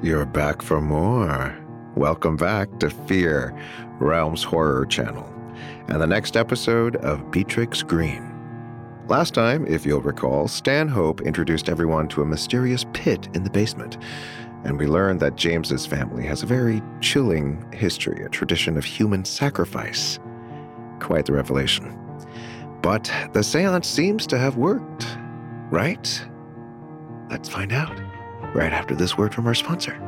You're back for more. Welcome back to Fear, Realms Horror Channel, and the next episode of Beatrix Greene. Last time, if you'll recall, Stanhope introduced everyone to a mysterious pit in the basement, and we learned that James's family has a very chilling history, a tradition of human sacrifice. Quite the revelation. But the seance seems to have worked, right? Let's find out right after this word from our sponsor.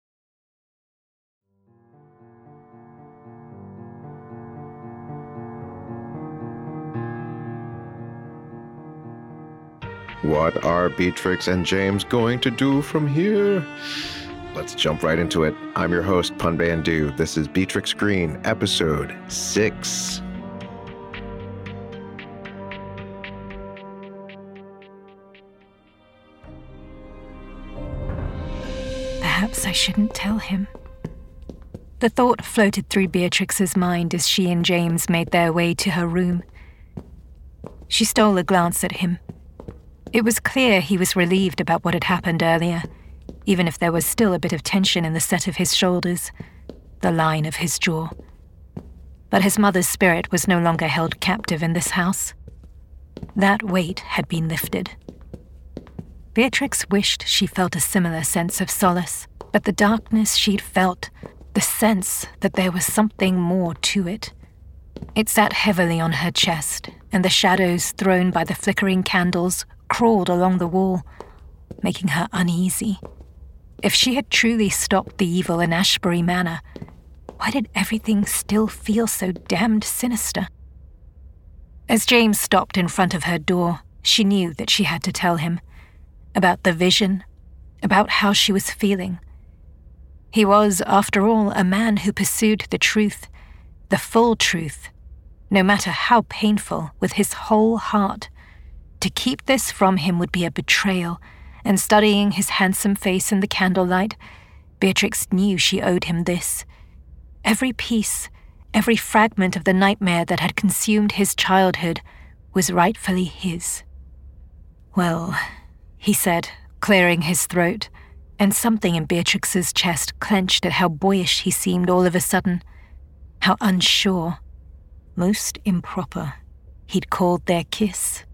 What are Beatrix and James going to do from here? Let's jump right into it. I'm your host, Pun and Do. This is Beatrix Greene, episode 6. Perhaps I shouldn't tell him. The thought floated through Beatrix's mind as she and James made their way to her room. She stole a glance at him. It was clear he was relieved about what had happened earlier, even if there was still a bit of tension in the set of his shoulders, the line of his jaw. But his mother's spirit was no longer held captive in this house. That weight had been lifted. Beatrix wished she felt a similar sense of solace, but the darkness she'd felt, the sense that there was something more to it, it sat heavily on her chest, and the shadows thrown by the flickering candles crawled along the wall, making her uneasy. If she had truly stopped the evil in Ashbury Manor, why did everything still feel so damned sinister? As James stopped in front of her door, she knew that she had to tell him about the vision, about how she was feeling. He was, after all, a man who pursued the truth, the full truth, no matter how painful, with his whole heart. To keep this from him would be a betrayal, and studying his handsome face in the candlelight, Beatrix knew she owed him this. Every piece, every fragment of the nightmare that had consumed his childhood was rightfully his. Well, he said, clearing his throat, and something in Beatrix's chest clenched at how boyish he seemed all of a sudden, how unsure, most improper. He'd called their kiss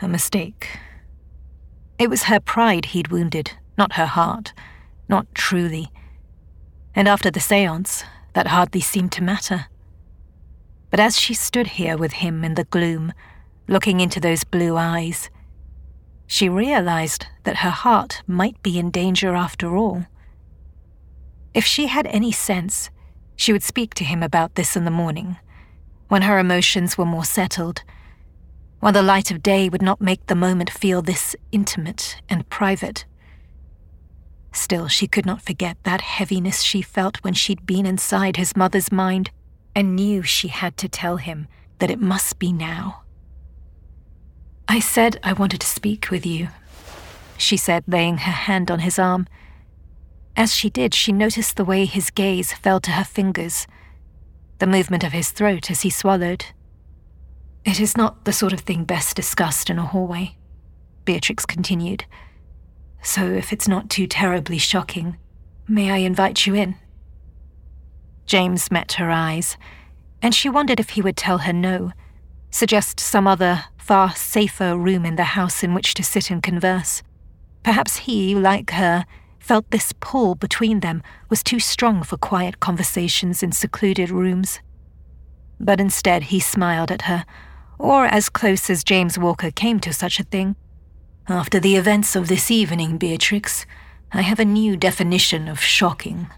a mistake. It was her pride he'd wounded, not her heart, not truly. And after the seance, that hardly seemed to matter. But as she stood here with him in the gloom, looking into those blue eyes, she realized that her heart might be in danger after all. If she had any sense, she would speak to him about this in the morning, when her emotions were more settled while the light of day would not make the moment feel this intimate and private. Still, she could not forget that heaviness she felt when she'd been inside his mother's mind and knew she had to tell him that it must be now. I said I wanted to speak with you, she said, laying her hand on his arm. As she did, she noticed the way his gaze fell to her fingers, the movement of his throat as he swallowed. It is not the sort of thing best discussed in a hallway, Beatrix continued. So if it's not too terribly shocking, may I invite you in? James met her eyes, and she wondered if he would tell her no, suggest some other, far safer room in the house in which to sit and converse. Perhaps he, like her, felt this pull between them was too strong for quiet conversations in secluded rooms. But instead, he smiled at her, or as close as James Walker came to such a thing. After the events of this evening, Beatrix, I have a new definition of shocking.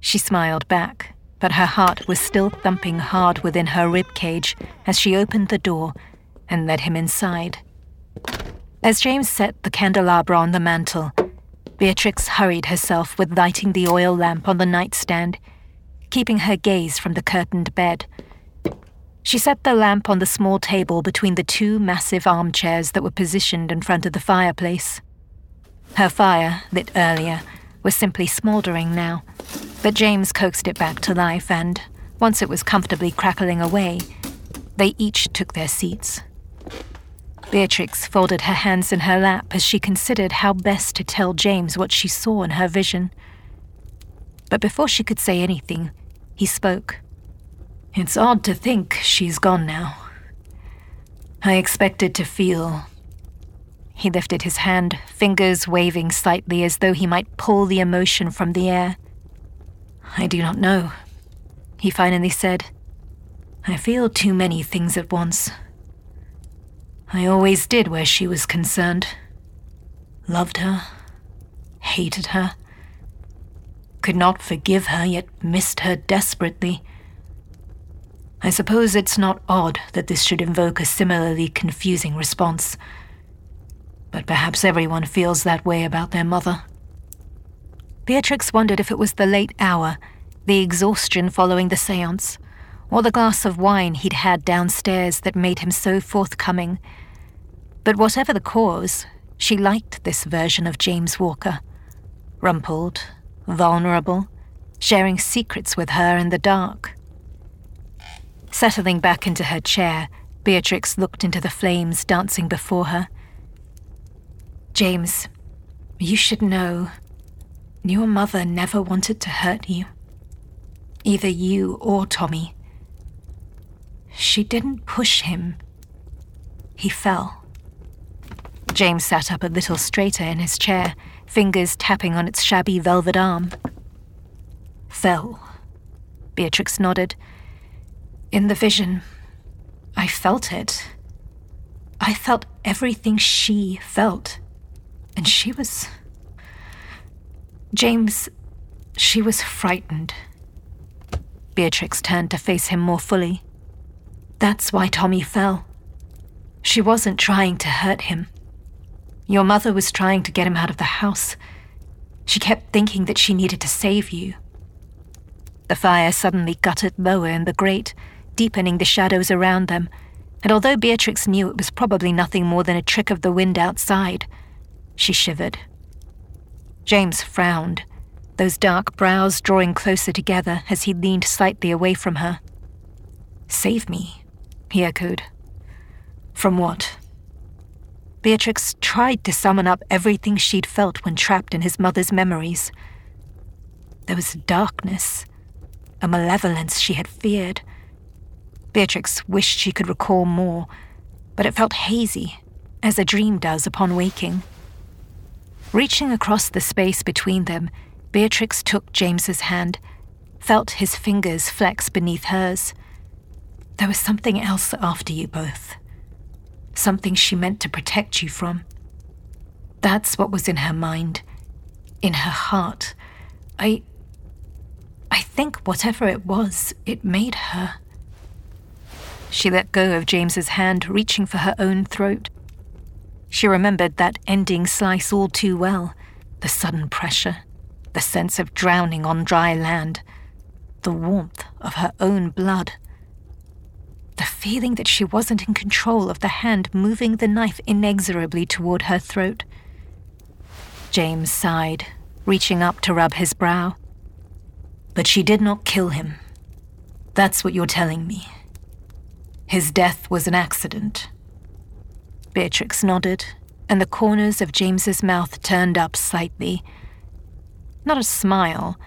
She smiled back, but her heart was still thumping hard within her rib cage as she opened the door and led him inside. As James set the candelabra on the mantel, Beatrix hurried herself with lighting the oil lamp on the nightstand, keeping her gaze from the curtained bed. She set the lamp on the small table between the two massive armchairs that were positioned in front of the fireplace. Her fire, lit earlier, was simply smouldering now, but James coaxed it back to life, and once it was comfortably crackling away, they each took their seats. Beatrix folded her hands in her lap as she considered how best to tell James what she saw in her vision. But before she could say anything, he spoke. It's odd to think she's gone now. I expected to feel. He lifted his hand, fingers waving slightly as though he might pull the emotion from the air. I do not know, he finally said. I feel too many things at once. I always did where she was concerned. Loved her, hated her, could not forgive her, yet missed her desperately. I suppose it's not odd that this should invoke a similarly confusing response. But perhaps everyone feels that way about their mother. Beatrix wondered if it was the late hour, the exhaustion following the seance, or the glass of wine he'd had downstairs that made him so forthcoming. But whatever the cause, she liked this version of James Walker. Rumpled, vulnerable, sharing secrets with her in the dark. Settling back into her chair, Beatrix looked into the flames dancing before her. James, you should know. Your mother never wanted to hurt you. Either you or Tommy. She didn't push him. He fell. James sat up a little straighter in his chair, fingers tapping on its shabby velvet arm. Fell. Beatrix nodded. In the vision, I felt it. I felt everything she felt. And she was. James, she was frightened. Beatrix turned to face him more fully. That's why Tommy fell. She wasn't trying to hurt him. Your mother was trying to get him out of the house. She kept thinking that she needed to save you. The fire suddenly guttered lower in the grate, deepening the shadows around them, and although Beatrix knew it was probably nothing more than a trick of the wind outside, she shivered. James frowned, those dark brows drawing closer together as he leaned slightly away from her. Save me, he echoed. From what? Beatrix tried to summon up everything she'd felt when trapped in his mother's memories. There was darkness, a malevolence she had feared. Beatrix wished she could recall more, but it felt hazy, as a dream does upon waking. Reaching across the space between them, Beatrix took James's hand, felt his fingers flex beneath hers. There was something else after you both. Something she meant to protect you from. That's what was in her mind, in her heart. I. I think whatever it was, it made her. She let go of James's hand, reaching for her own throat. She remembered that ending slice all too well the sudden pressure, the sense of drowning on dry land, the warmth of her own blood. The feeling that she wasn't in control of the hand moving the knife inexorably toward her throat. James sighed, reaching up to rub his brow. But she did not kill him. That's what you're telling me. His death was an accident. Beatrix nodded, and the corners of James's mouth turned up slightly. Not a smile,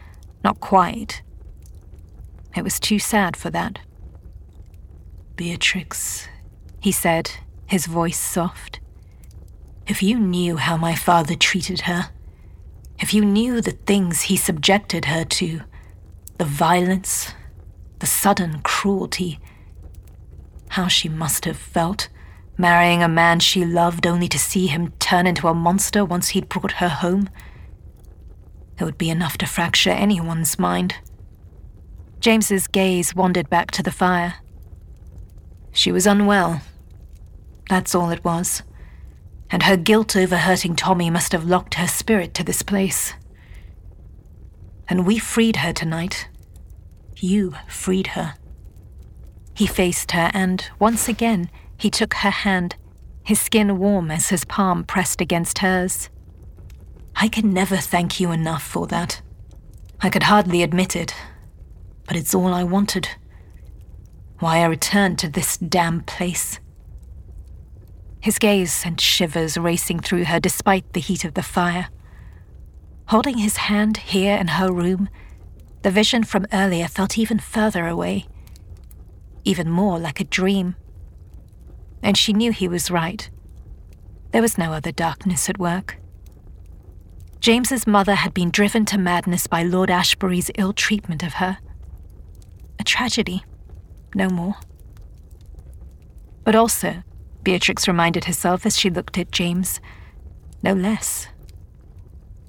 not quite. It was too sad for that. Beatrix, he said, his voice soft. If you knew how my father treated her, if you knew the things he subjected her to, the violence, the sudden cruelty, how she must have felt, marrying a man she loved only to see him turn into a monster once he'd brought her home. It would be enough to fracture anyone's mind. James's gaze wandered back to the fire. She was unwell. That's all it was. And her guilt over hurting Tommy must have locked her spirit to this place. And we freed her tonight. You freed her. He faced her, and once again, he took her hand, his skin warm as his palm pressed against hers. I can never thank you enough for that. I could hardly admit it, but it's all I wanted. Why I returned to this damn place. His gaze sent shivers racing through her despite the heat of the fire. Holding his hand here in her room, the vision from earlier felt even further away, even more like a dream. And she knew he was right. There was no other darkness at work. James's mother had been driven to madness by Lord Ashbury's ill treatment of her. A tragedy, no more. But also, Beatrix reminded herself as she looked at James, no less.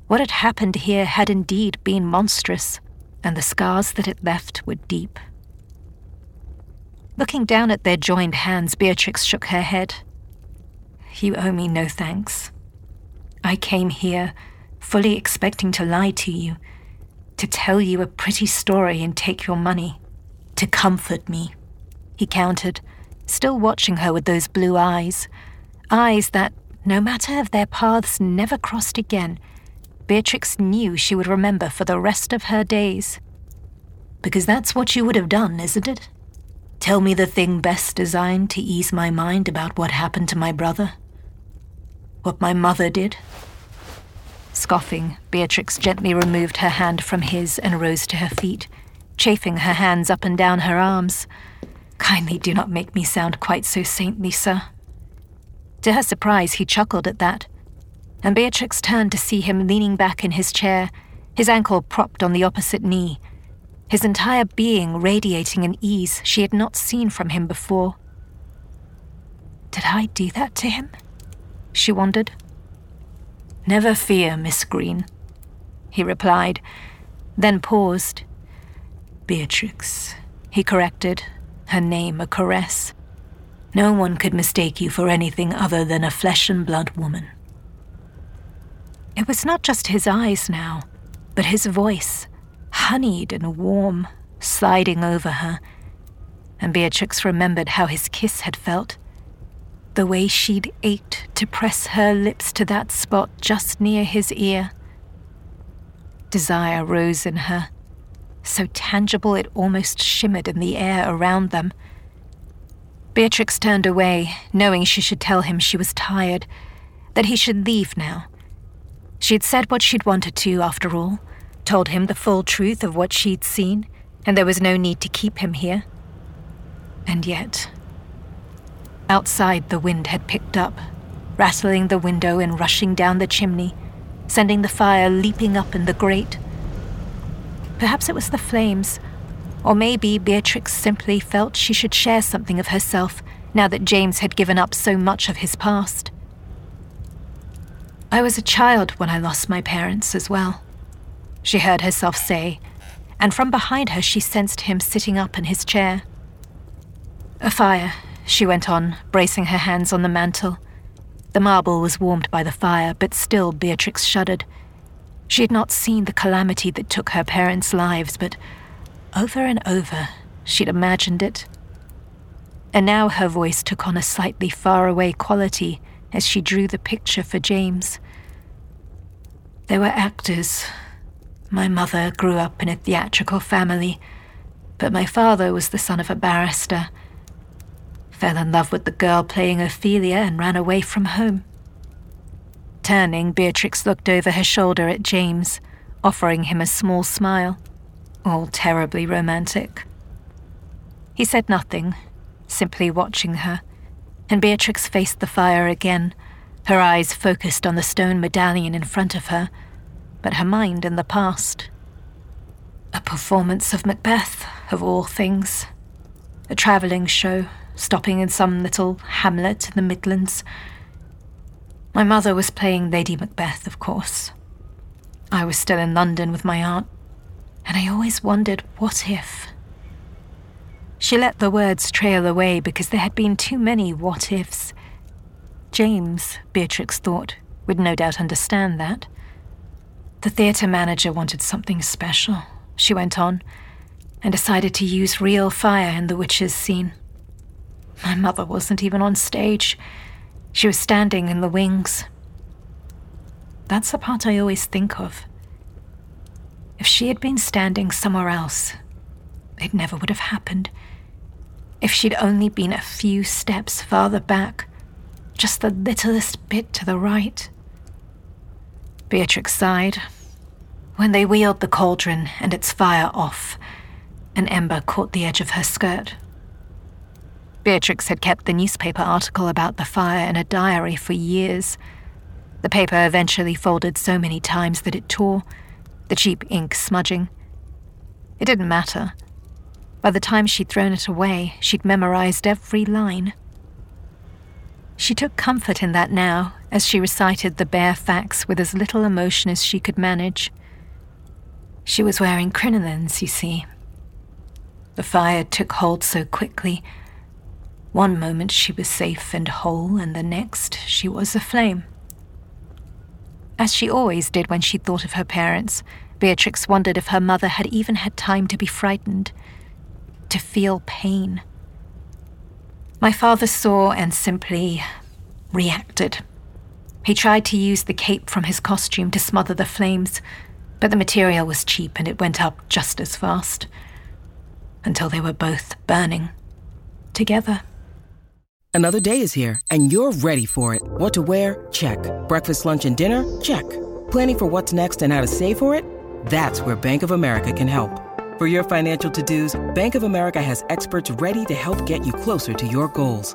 What had happened here had indeed been monstrous, and the scars that it left were deep. Looking down at their joined hands, Beatrix shook her head. You owe me no thanks. I came here fully expecting to lie to you, to tell you a pretty story and take your money, to comfort me he countered, still watching her with those blue eyes. Eyes that, no matter if their paths never crossed again, Beatrix knew she would remember for the rest of her days. Because that's what you would have done, isn't it? Tell me the thing best designed to ease my mind about what happened to my brother? What my mother did? Scoffing, Beatrix gently removed her hand from his and rose to her feet, chafing her hands up and down her arms. Kindly do not make me sound quite so saintly, sir. To her surprise, he chuckled at that, and Beatrix turned to see him leaning back in his chair, his ankle propped on the opposite knee, his entire being radiating an ease she had not seen from him before. Did I do that to him? She wondered. Never fear, Miss Greene, he replied, then paused. Beatrix, he corrected, her name a caress. No one could mistake you for anything other than a flesh and blood woman. It was not just his eyes now, but his voice, honeyed and warm, sliding over her. And Beatrix remembered how his kiss had felt. The way she'd ached to press her lips to that spot just near his ear. Desire rose in her so tangible it almost shimmered in the air around them. Beatrix turned away, knowing she should tell him she was tired, that he should leave now. She had said what she'd wanted to, after all, told him the full truth of what she'd seen, and there was no need to keep him here. And yet, outside the wind had picked up, rattling the window and rushing down the chimney, sending the fire leaping up in the grate. Perhaps it was the flames. Or maybe Beatrix simply felt she should share something of herself now that James had given up so much of his past. I was a child when I lost my parents as well, she heard herself say, and from behind her she sensed him sitting up in his chair. A fire, she went on, bracing her hands on the mantel. The marble was warmed by the fire, but still Beatrix shuddered she had not seen the calamity that took her parents' lives, but over and over she'd imagined it. And now her voice took on a slightly faraway quality as she drew the picture for James. They were actors. My mother grew up in a theatrical family, but my father was the son of a barrister. Fell in love with the girl playing Ophelia and ran away from home. Turning, Beatrix looked over her shoulder at James, offering him a small smile, all terribly romantic. He said nothing, simply watching her, and Beatrix faced the fire again, her eyes focused on the stone medallion in front of her but her mind in the past. A performance of Macbeth, of all things. A travelling show, stopping in some little hamlet in the Midlands. My mother was playing Lady Macbeth, of course. I was still in London with my aunt, and I always wondered what if. She let the words trail away because there had been too many what ifs. James, Beatrix thought, would no doubt understand that. The theatre manager wanted something special, she went on, and decided to use real fire in the witches' scene. My mother wasn't even on stage. She was standing in the wings. That's the part I always think of. If she had been standing somewhere else, it never would have happened. If she'd only been a few steps farther back, just the littlest bit to the right. Beatrix sighed. When they wheeled the cauldron and its fire off, an ember caught the edge of her skirt. Beatrix had kept the newspaper article about the fire in a diary for years. The paper eventually folded so many times that it tore, the cheap ink smudging. It didn't matter. By the time she'd thrown it away, she'd memorized every line. She took comfort in that now, as she recited the bare facts with as little emotion as she could manage. She was wearing crinolines, you see. The fire took hold so quickly. One moment she was safe and whole, and the next she was aflame. As she always did when she thought of her parents, Beatrix wondered if her mother had even had time to be frightened, to feel pain. My father saw and simply reacted. He tried to use the cape from his costume to smother the flames, but the material was cheap and it went up just as fast. Until they were both burning. Together. Another day is here and you're ready for it. What to wear? Check. Breakfast, lunch, and dinner? Check. Planning for what's next and how to save for it? That's where Bank of America can help. For your financial to-dos, Bank of America has experts ready to help get you closer to your goals.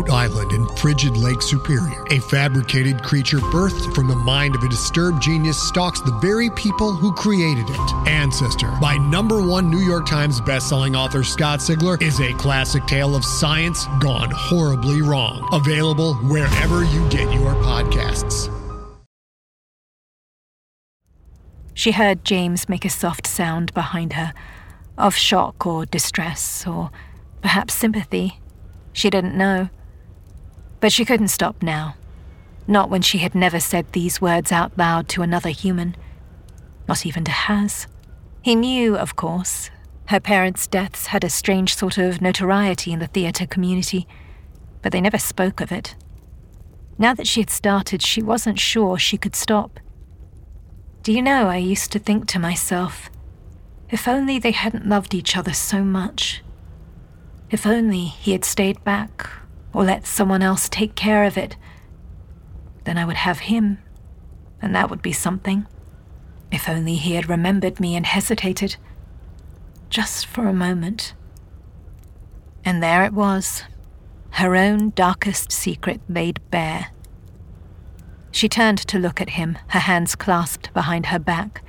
Remote island in frigid Lake Superior, a fabricated creature birthed from the mind of a disturbed genius stalks the very people who created it. Ancestor, by number one New York Times bestselling author Scott Sigler, is a classic tale of science gone horribly wrong. Available wherever you get your podcasts. She heard James make a soft sound behind her, of shock or distress, or perhaps sympathy. She didn't know. But she couldn't stop now. Not when she had never said these words out loud to another human. Not even to Haz. He knew, of course. Her parents' deaths had a strange sort of notoriety in the theatre community, but they never spoke of it. Now that she had started, she wasn't sure she could stop. Do you know, I used to think to myself, if only they hadn't loved each other so much. If only he had stayed back or let someone else take care of it, then I would have him, and that would be something. If only he had remembered me and hesitated, just for a moment. And there it was, her own darkest secret laid bare. She turned to look at him, her hands clasped behind her back.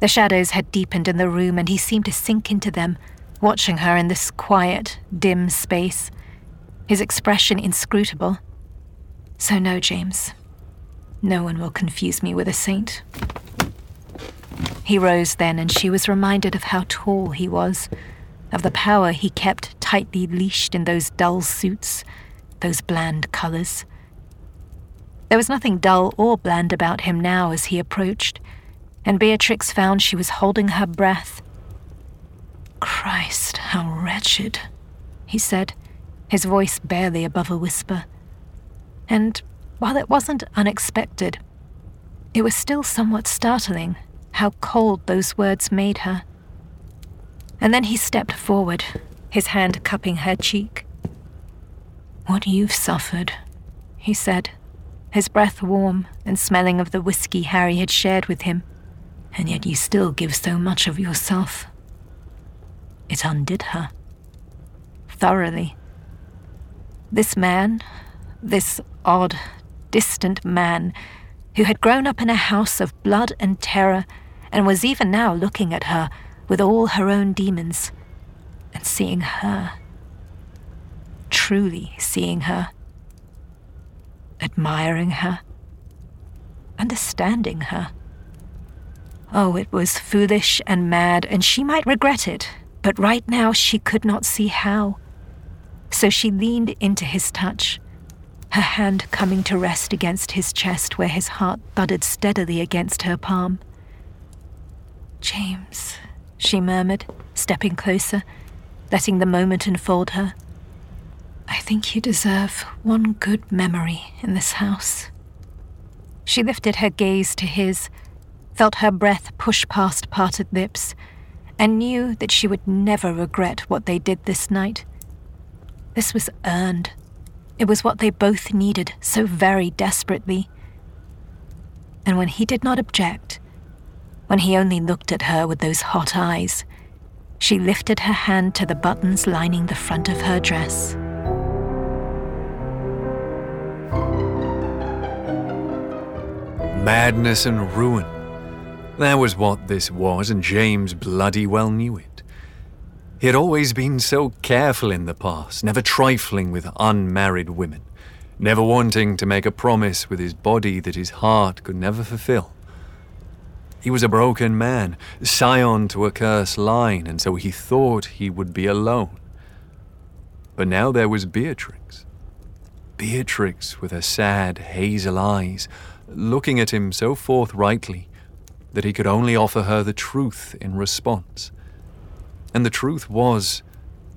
The shadows had deepened in the room, and he seemed to sink into them, watching her in this quiet, dim space, his expression inscrutable. So, no, James. No one will confuse me with a saint. He rose then, and she was reminded of how tall he was, of the power he kept tightly leashed in those dull suits, those bland colours. There was nothing dull or bland about him now as he approached, and Beatrix found she was holding her breath. Christ, how wretched, he said, his voice barely above a whisper. And while it wasn't unexpected, it was still somewhat startling how cold those words made her. And then he stepped forward, his hand cupping her cheek. What you've suffered, he said, his breath warm and smelling of the whiskey Harry had shared with him, and yet you still give so much of yourself. It undid her. Thoroughly. This man, this odd, distant man, who had grown up in a house of blood and terror and was even now looking at her with all her own demons and seeing her. Truly seeing her. Admiring her. Understanding her. Oh, it was foolish and mad, and she might regret it, but right now she could not see how. So she leaned into his touch her hand coming to rest against his chest where his heart thudded steadily against her palm. James, she murmured, stepping closer, letting the moment enfold her. I think you deserve one good memory in this house. She lifted her gaze to his, felt her breath push past parted lips, and knew that she would never regret what they did this night. This was earned it was what they both needed so very desperately. And when he did not object, when he only looked at her with those hot eyes, she lifted her hand to the buttons lining the front of her dress. Madness and ruin. That was what this was, and James bloody well knew it. He had always been so careful in the past, never trifling with unmarried women, never wanting to make a promise with his body that his heart could never fulfill. He was a broken man, scion to a cursed line, and so he thought he would be alone. But now there was Beatrix. Beatrix with her sad hazel eyes, looking at him so forthrightly that he could only offer her the truth in response. And the truth was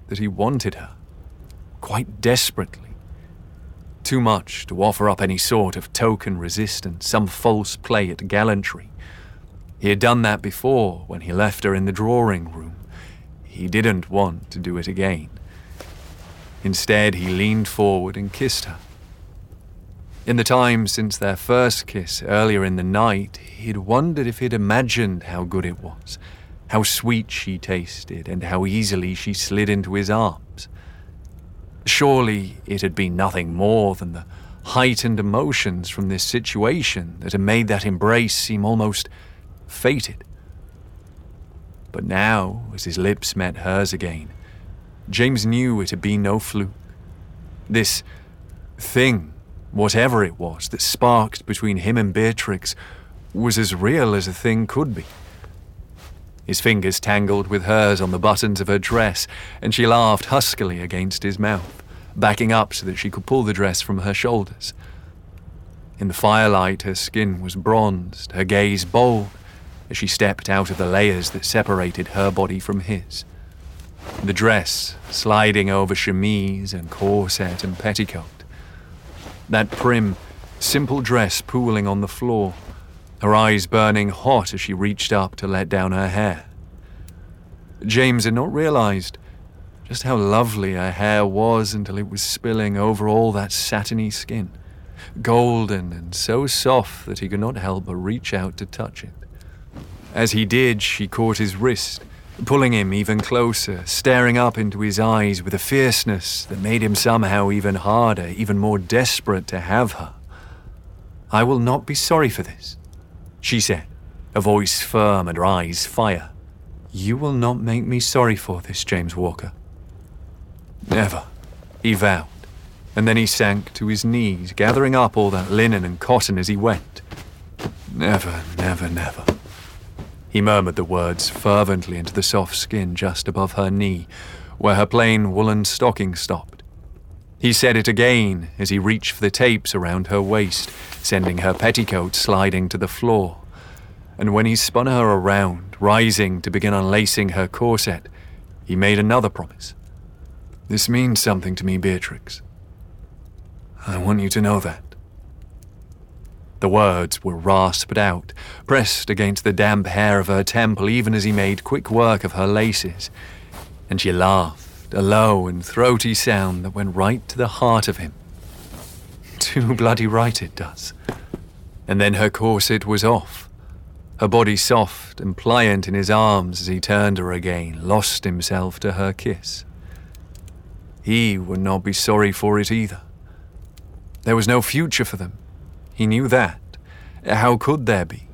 that he wanted her, quite desperately. Too much to offer up any sort of token resistance, some false play at gallantry. He had done that before when he left her in the drawing room. He didn't want to do it again. Instead, he leaned forward and kissed her. In the time since their first kiss earlier in the night, he'd wondered if he'd imagined how good it was, how sweet she tasted, and how easily she slid into his arms. Surely it had been nothing more than the heightened emotions from this situation that had made that embrace seem almost fated. But now, as his lips met hers again, James knew it had been no fluke. This thing, whatever it was, that sparked between him and Beatrix was as real as a thing could be. His fingers tangled with hers on the buttons of her dress, and she laughed huskily against his mouth, backing up so that she could pull the dress from her shoulders. In the firelight, her skin was bronzed, her gaze bold, as she stepped out of the layers that separated her body from his. The dress sliding over chemise and corset and petticoat. That prim, simple dress pooling on the floor, her eyes burning hot as she reached up to let down her hair. James had not realized just how lovely her hair was until it was spilling over all that satiny skin, golden and so soft that he could not help but reach out to touch it. As he did, she caught his wrist, pulling him even closer, staring up into his eyes with a fierceness that made him somehow even harder, even more desperate to have her. I will not be sorry for this she said, a voice firm and her eyes fire. You will not make me sorry for this, James Walker. Never, he vowed, and then he sank to his knees, gathering up all that linen and cotton as he went. Never, never, never. He murmured the words fervently into the soft skin just above her knee, where her plain woolen stocking stopped. He said it again as he reached for the tapes around her waist, sending her petticoat sliding to the floor. And when he spun her around, rising to begin unlacing her corset, he made another promise. This means something to me, Beatrix. I want you to know that. The words were rasped out, pressed against the damp hair of her temple even as he made quick work of her laces, and she laughed a low and throaty sound that went right to the heart of him. Too bloody right it does. And then her corset was off, her body soft and pliant in his arms as he turned her again, lost himself to her kiss. He would not be sorry for it either. There was no future for them. He knew that. How could there be?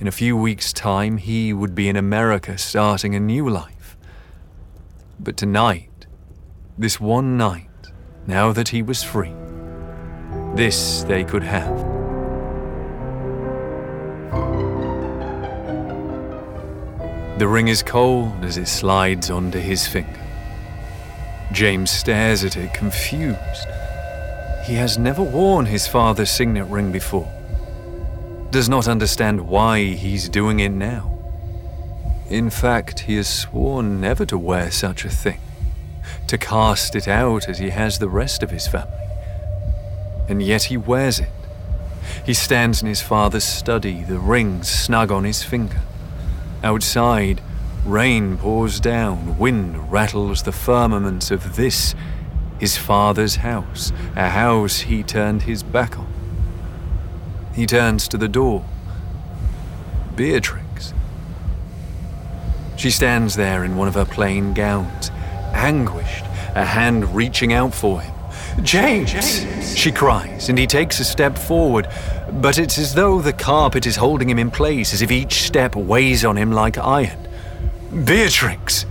In a few weeks' time, he would be in America starting a new life. But tonight, this one night, now that he was free, this they could have. The ring is cold as it slides onto his finger. James stares at it, confused. He has never worn his father's signet ring before. Does not understand why he's doing it now. In fact, he has sworn never to wear such a thing, to cast it out as he has the rest of his family. And yet he wears it. He stands in his father's study, the ring snug on his finger. Outside, rain pours down, wind rattles the firmaments of this, his father's house, a house he turned his back on. He turns to the door. Beatrice she stands there in one of her plain gowns, anguished, a hand reaching out for him. James! James! She cries, and he takes a step forward, but it's as though the carpet is holding him in place, as if each step weighs on him like iron. Beatrix!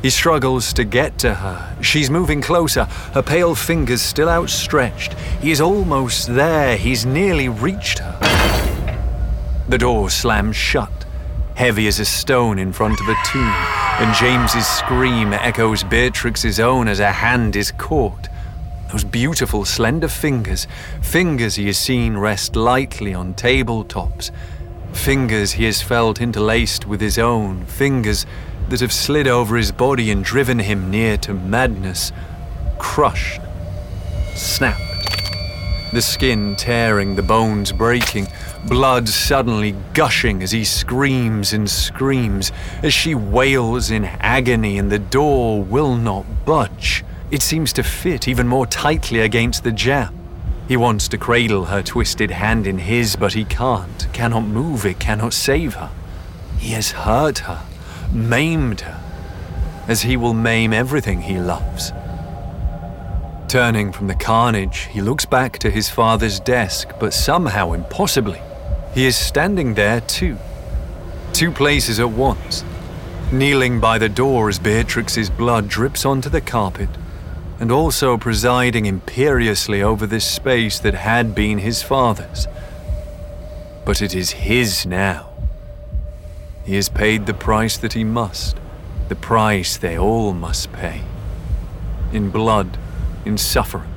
He struggles to get to her. She's moving closer, her pale fingers still outstretched. He is almost there. He's nearly reached her. The door slams shut heavy as a stone in front of a tomb, and James's scream echoes Beatrix's own as a hand is caught. Those beautiful, slender fingers, fingers he has seen rest lightly on tabletops, fingers he has felt interlaced with his own, fingers that have slid over his body and driven him near to madness, crushed, snapped, the skin tearing, the bones breaking blood suddenly gushing as he screams and screams, as she wails in agony, and the door will not budge. It seems to fit even more tightly against the jamb. He wants to cradle her twisted hand in his, but he can't, cannot move it, cannot save her. He has hurt her, maimed her, as he will maim everything he loves. Turning from the carnage, he looks back to his father's desk, but somehow, impossibly, he is standing there too. Two places at once. Kneeling by the door as Beatrix's blood drips onto the carpet, and also presiding imperiously over this space that had been his father's. But it is his now. He has paid the price that he must, the price they all must pay. In blood, in suffering.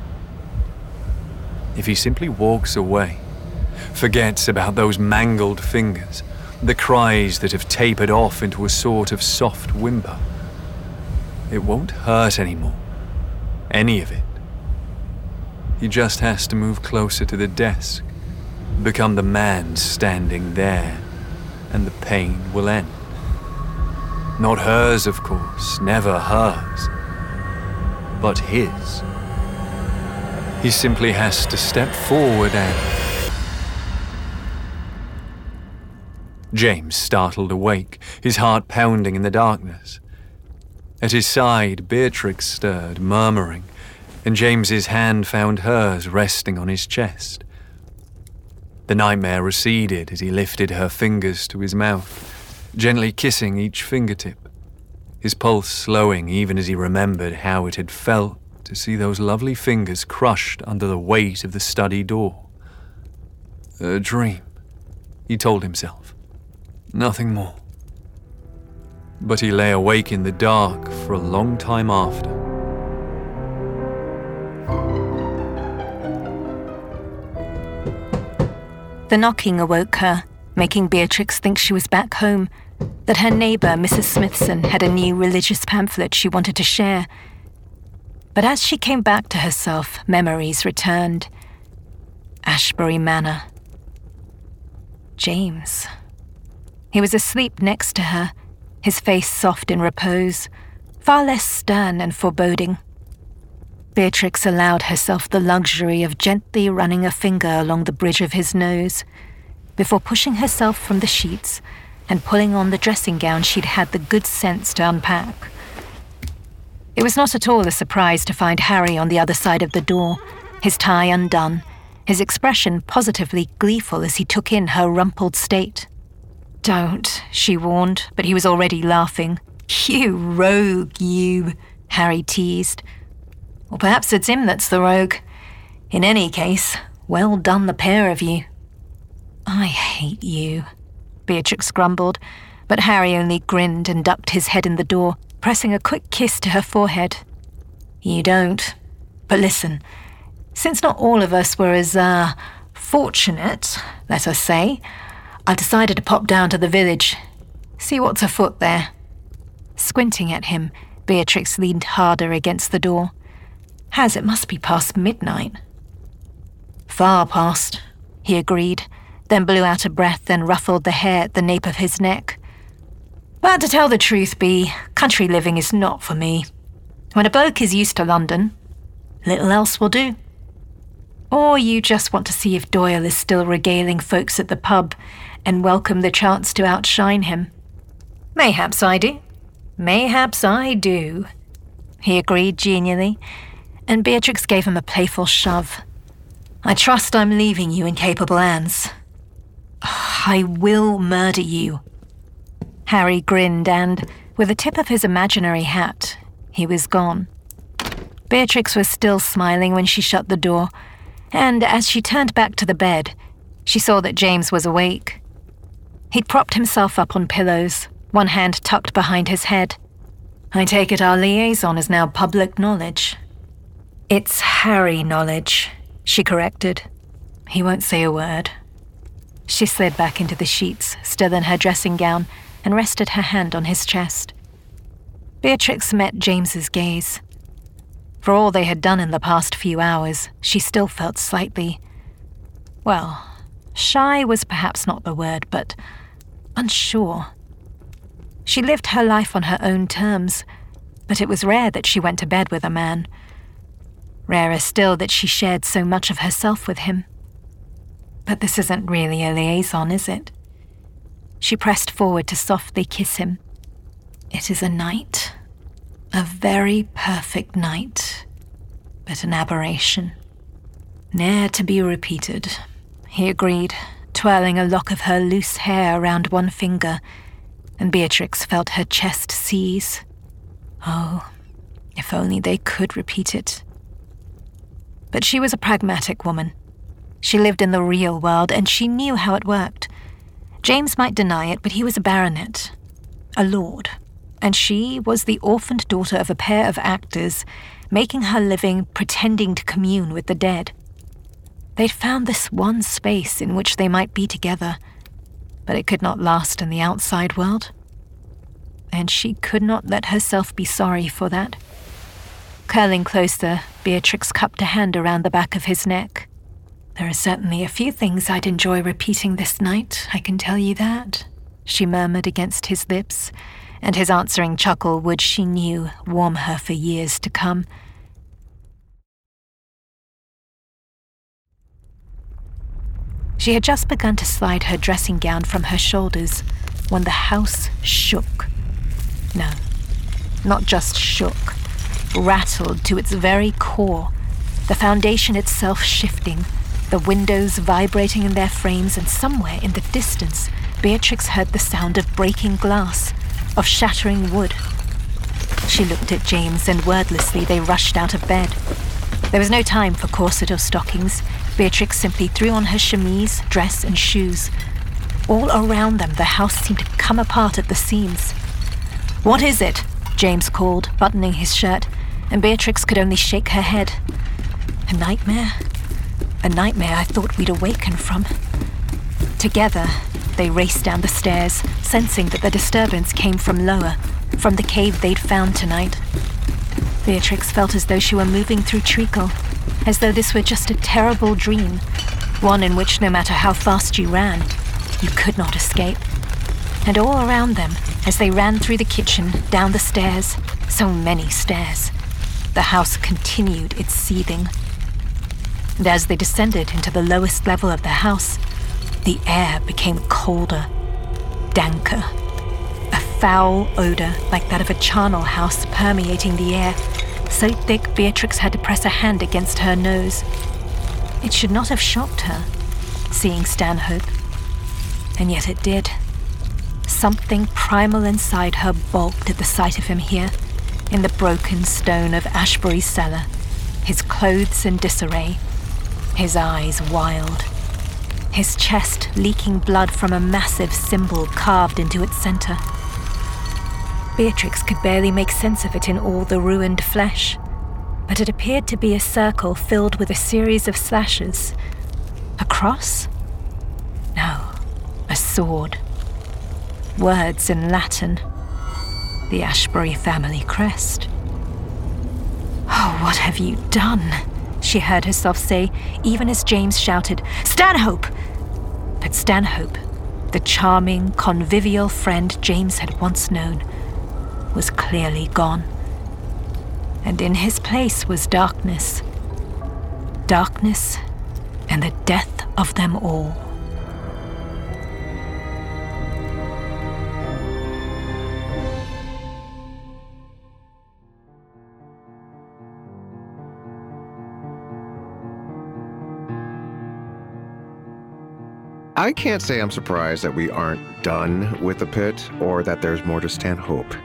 If he simply walks away, forgets about those mangled fingers, the cries that have tapered off into a sort of soft whimper. It won't hurt anymore. Any of it. He just has to move closer to the desk, become the man standing there, and the pain will end. Not hers, of course, never hers, but his. He simply has to step forward and James startled awake, his heart pounding in the darkness. At his side, Beatrix stirred, murmuring, and James's hand found hers resting on his chest. The nightmare receded as he lifted her fingers to his mouth, gently kissing each fingertip, his pulse slowing even as he remembered how it had felt to see those lovely fingers crushed under the weight of the study door. A dream, he told himself. Nothing more. But he lay awake in the dark for a long time after. The knocking awoke her, making Beatrix think she was back home, that her neighbour, Mrs. Smithson, had a new religious pamphlet she wanted to share, but as she came back to herself, memories returned. Ashbury Manor. James. He was asleep next to her, his face soft in repose, far less stern and foreboding. Beatrix allowed herself the luxury of gently running a finger along the bridge of his nose before pushing herself from the sheets and pulling on the dressing gown she'd had the good sense to unpack. It was not at all a surprise to find Harry on the other side of the door, his tie undone, his expression positively gleeful as he took in her rumpled state. Don't, she warned, but he was already laughing. You rogue, you, Harry teased. Or perhaps it's him that's the rogue. In any case, well done, the pair of you. I hate you, Beatrix grumbled, but Harry only grinned and ducked his head in the door, pressing a quick kiss to her forehead. You don't. But listen, since not all of us were as, uh, fortunate, let us say, I decided to pop down to the village, see what's afoot there. Squinting at him, Beatrix leaned harder against the door. As it must be past midnight. Far past, he agreed, then blew out a breath and ruffled the hair at the nape of his neck. But to tell the truth, B, country living is not for me. When a bloke is used to London, little else will do. Or you just want to see if Doyle is still regaling folks at the pub and welcome the chance to outshine him. Mayhaps I do. Mayhaps I do, he agreed genially, and Beatrix gave him a playful shove. I trust I'm leaving you in capable hands. I will murder you. Harry grinned, and, with the tip of his imaginary hat, he was gone. Beatrix was still smiling when she shut the door, and as she turned back to the bed, she saw that James was awake. He'd propped himself up on pillows, one hand tucked behind his head. I take it our liaison is now public knowledge. It's Harry knowledge, she corrected. He won't say a word. She slid back into the sheets, still in her dressing gown, and rested her hand on his chest. Beatrix met James's gaze. For all they had done in the past few hours, she still felt slightly. Well, shy was perhaps not the word, but unsure. She lived her life on her own terms, but it was rare that she went to bed with a man. Rarer still that she shared so much of herself with him. But this isn't really a liaison, is it? She pressed forward to softly kiss him. It is a night. A very perfect night. But an aberration. Ne'er to be repeated, he agreed, twirling a lock of her loose hair around one finger, and Beatrix felt her chest seize. Oh, if only they could repeat it. But she was a pragmatic woman. She lived in the real world and she knew how it worked. James might deny it, but he was a baronet, a lord, and she was the orphaned daughter of a pair of actors, making her living pretending to commune with the dead. They'd found this one space in which they might be together, but it could not last in the outside world. And she could not let herself be sorry for that. Curling closer, Beatrix cupped a hand around the back of his neck. There are certainly a few things I'd enjoy repeating this night, I can tell you that, she murmured against his lips, and his answering chuckle would, she knew, warm her for years to come. She had just begun to slide her dressing gown from her shoulders when the house shook. No, not just shook, rattled to its very core, the foundation itself shifting, the windows vibrating in their frames, and somewhere in the distance, Beatrix heard the sound of breaking glass, of shattering wood. She looked at James, and wordlessly they rushed out of bed. There was no time for corset or stockings. Beatrix simply threw on her chemise, dress, and shoes. All around them, the house seemed to come apart at the seams. What is it? James called, buttoning his shirt, and Beatrix could only shake her head. A nightmare? A nightmare I thought we'd awaken from. Together, they raced down the stairs, sensing that the disturbance came from lower, from the cave they'd found tonight. Beatrix felt as though she were moving through treacle, as though this were just a terrible dream, one in which no matter how fast you ran, you could not escape. And all around them, as they ran through the kitchen, down the stairs, so many stairs, the house continued its seething. And as they descended into the lowest level of the house, the air became colder, danker. A foul odor like that of a charnel house permeating the air, so thick Beatrix had to press a hand against her nose. It should not have shocked her, seeing Stanhope. And yet it did. Something primal inside her balked at the sight of him here, in the broken stone of Ashbury's cellar, his clothes in disarray, his eyes wild, his chest leaking blood from a massive symbol carved into its center. Beatrix could barely make sense of it in all the ruined flesh, but it appeared to be a circle filled with a series of slashes. A cross? No, a sword. Words in Latin. The Ashbury family crest. Oh, what have you done? She heard herself say, even as James shouted, Stanhope! But Stanhope, the charming, convivial friend James had once known, was clearly gone. And in his place was darkness. Darkness and the death of them all. I can't say I'm surprised that we aren't done with the pit or that there's more to Stanhope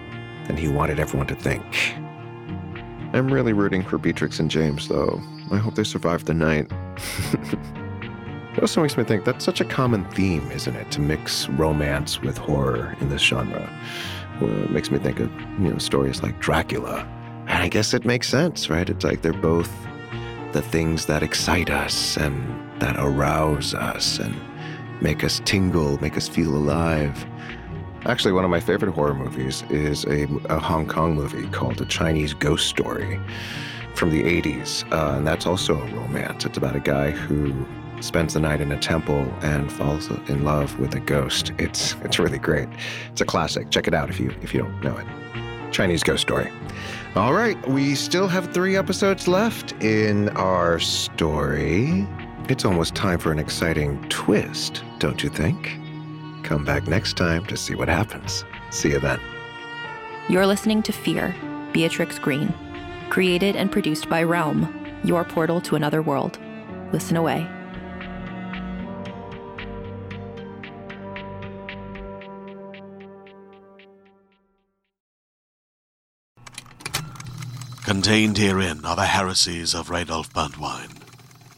than he wanted everyone to think. I'm really rooting for Beatrix and James, though. I hope they survive the night. it also makes me think that's such a common theme, isn't it? To mix romance with horror in this genre. Well, it makes me think of, you know, stories like Dracula. And I guess it makes sense, right? It's like they're both the things that excite us and that arouse us and make us tingle, make us feel alive. Actually, one of my favorite horror movies is a, a Hong Kong movie called A Chinese Ghost Story from the 80s. Uh, and that's also a romance. It's about a guy who spends the night in a temple and falls in love with a ghost. It's it's really great. It's a classic. Check it out if you if you don't know it. Chinese Ghost Story. All right, we still have 3 episodes left in our story. It's almost time for an exciting twist, don't you think? Come back next time to see what happens. See you then. You're listening to Fear, Beatrix Greene, created and produced by Realm, your portal to another world. Listen away. Contained herein are the heresies of Radolf Burntwine,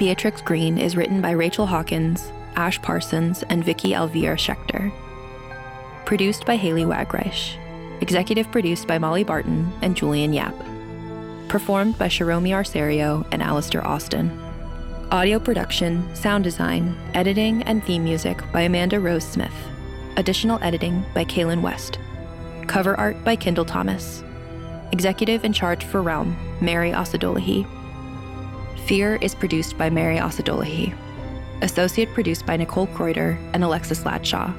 Beatrix Greene is written by Rachel Hawkins, Ash Parsons, and Vicky Alvear Shecter. Produced by Haley Wagreich. Executive produced by Molly Barton and Julian Yap. Performed by Sharomi Arcerio and Alistair Austin. Audio production, sound design, editing, and theme music by Amanda Rose Smith. Additional editing by Kaylin West. Cover art by Kendall Thomas. Executive in charge for Realm, Mary Osadolahi. Fear is produced by Mary Osadolahi. Associate produced by Nicole Kreuter and Alexis Ladshaw.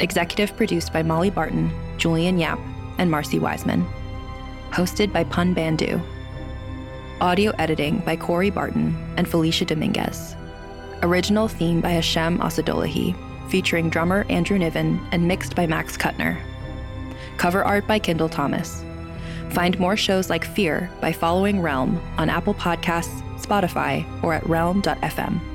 Executive produced by Molly Barton, Julian Yap, and Marcy Wiseman. Hosted by Pun Bandhu. Audio editing by Corey Barton and Felicia Dominguez. Original theme by Hashem Osadolahi, featuring drummer Andrew Niven and mixed by Max Kuttner. Cover art by Kendall Thomas. Find more shows like Fear by following Realm on Apple Podcasts, Spotify, or at realm.fm.